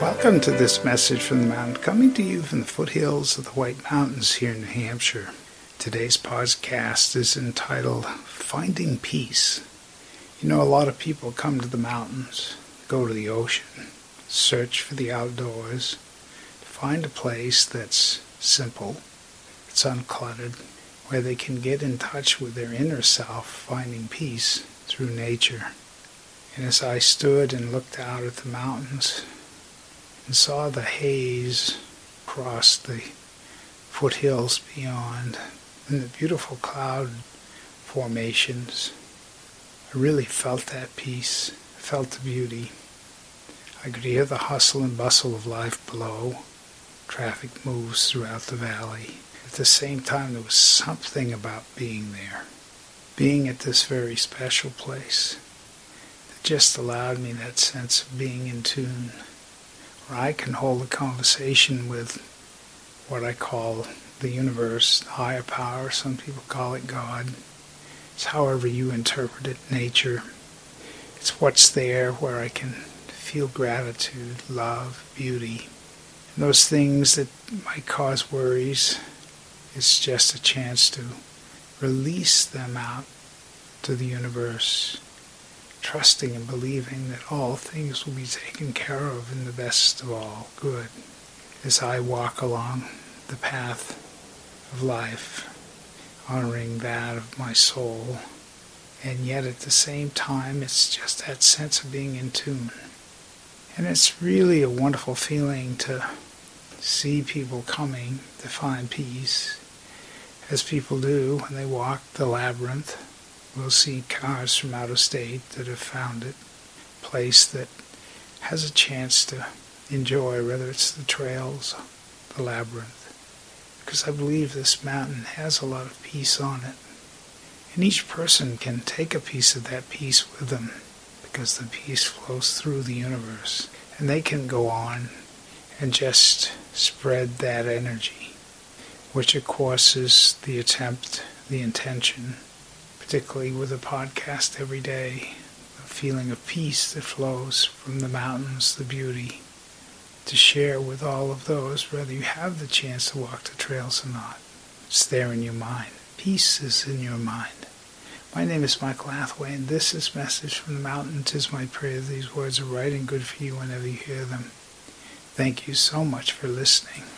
Welcome to this message from the mountain, coming to you from the foothills of the White Mountains here in New Hampshire. Today's podcast is entitled Finding Peace. You know, a lot of people come to the mountains, go to the ocean, search for the outdoors, find a place that's simple, it's uncluttered, where they can get in touch with their inner self, finding peace through nature. And as I stood and looked out at the mountains and saw the haze cross the foothills beyond and the beautiful cloud formations, I really felt that peace, felt the beauty. I could hear the hustle and bustle of life below. Traffic moves throughout the valley. At the same time, there was something about being there, being at this very special place that just allowed me that sense of being in tune, where I can hold a conversation with what I call the universe, the higher power, some people call it God. It's however you interpret it, nature. It's what's there where I can feel gratitude, love, beauty. And those things that might cause worries, it's just a chance to release them out to the universe, trusting and believing that all things will be taken care of in the best of all good as I walk along the path of life, honoring that of my soul. And yet at the same time, it's just that sense of being in tune. And it's really a wonderful feeling to see people coming to find peace as people do when they walk the labyrinth. We'll see cars from out of state that have found it, place that has a chance to enjoy, whether it's the trails, the labyrinth. Because I believe this mountain has a lot of peace on it. And each person can take a piece of that peace with them because the peace flows through the universe. And they can go on and just spread that energy which of course is the attempt, the intention, particularly with a podcast every day, a feeling of peace that flows from the mountains, the beauty, to share with all of those, whether you have the chance to walk the trails or not. It's there in your mind. Peace is in your mind. My name is Michael Hathaway, and this is Message from the Mountain. Tis my prayer these words are right and good for you whenever you hear them. Thank you so much for listening.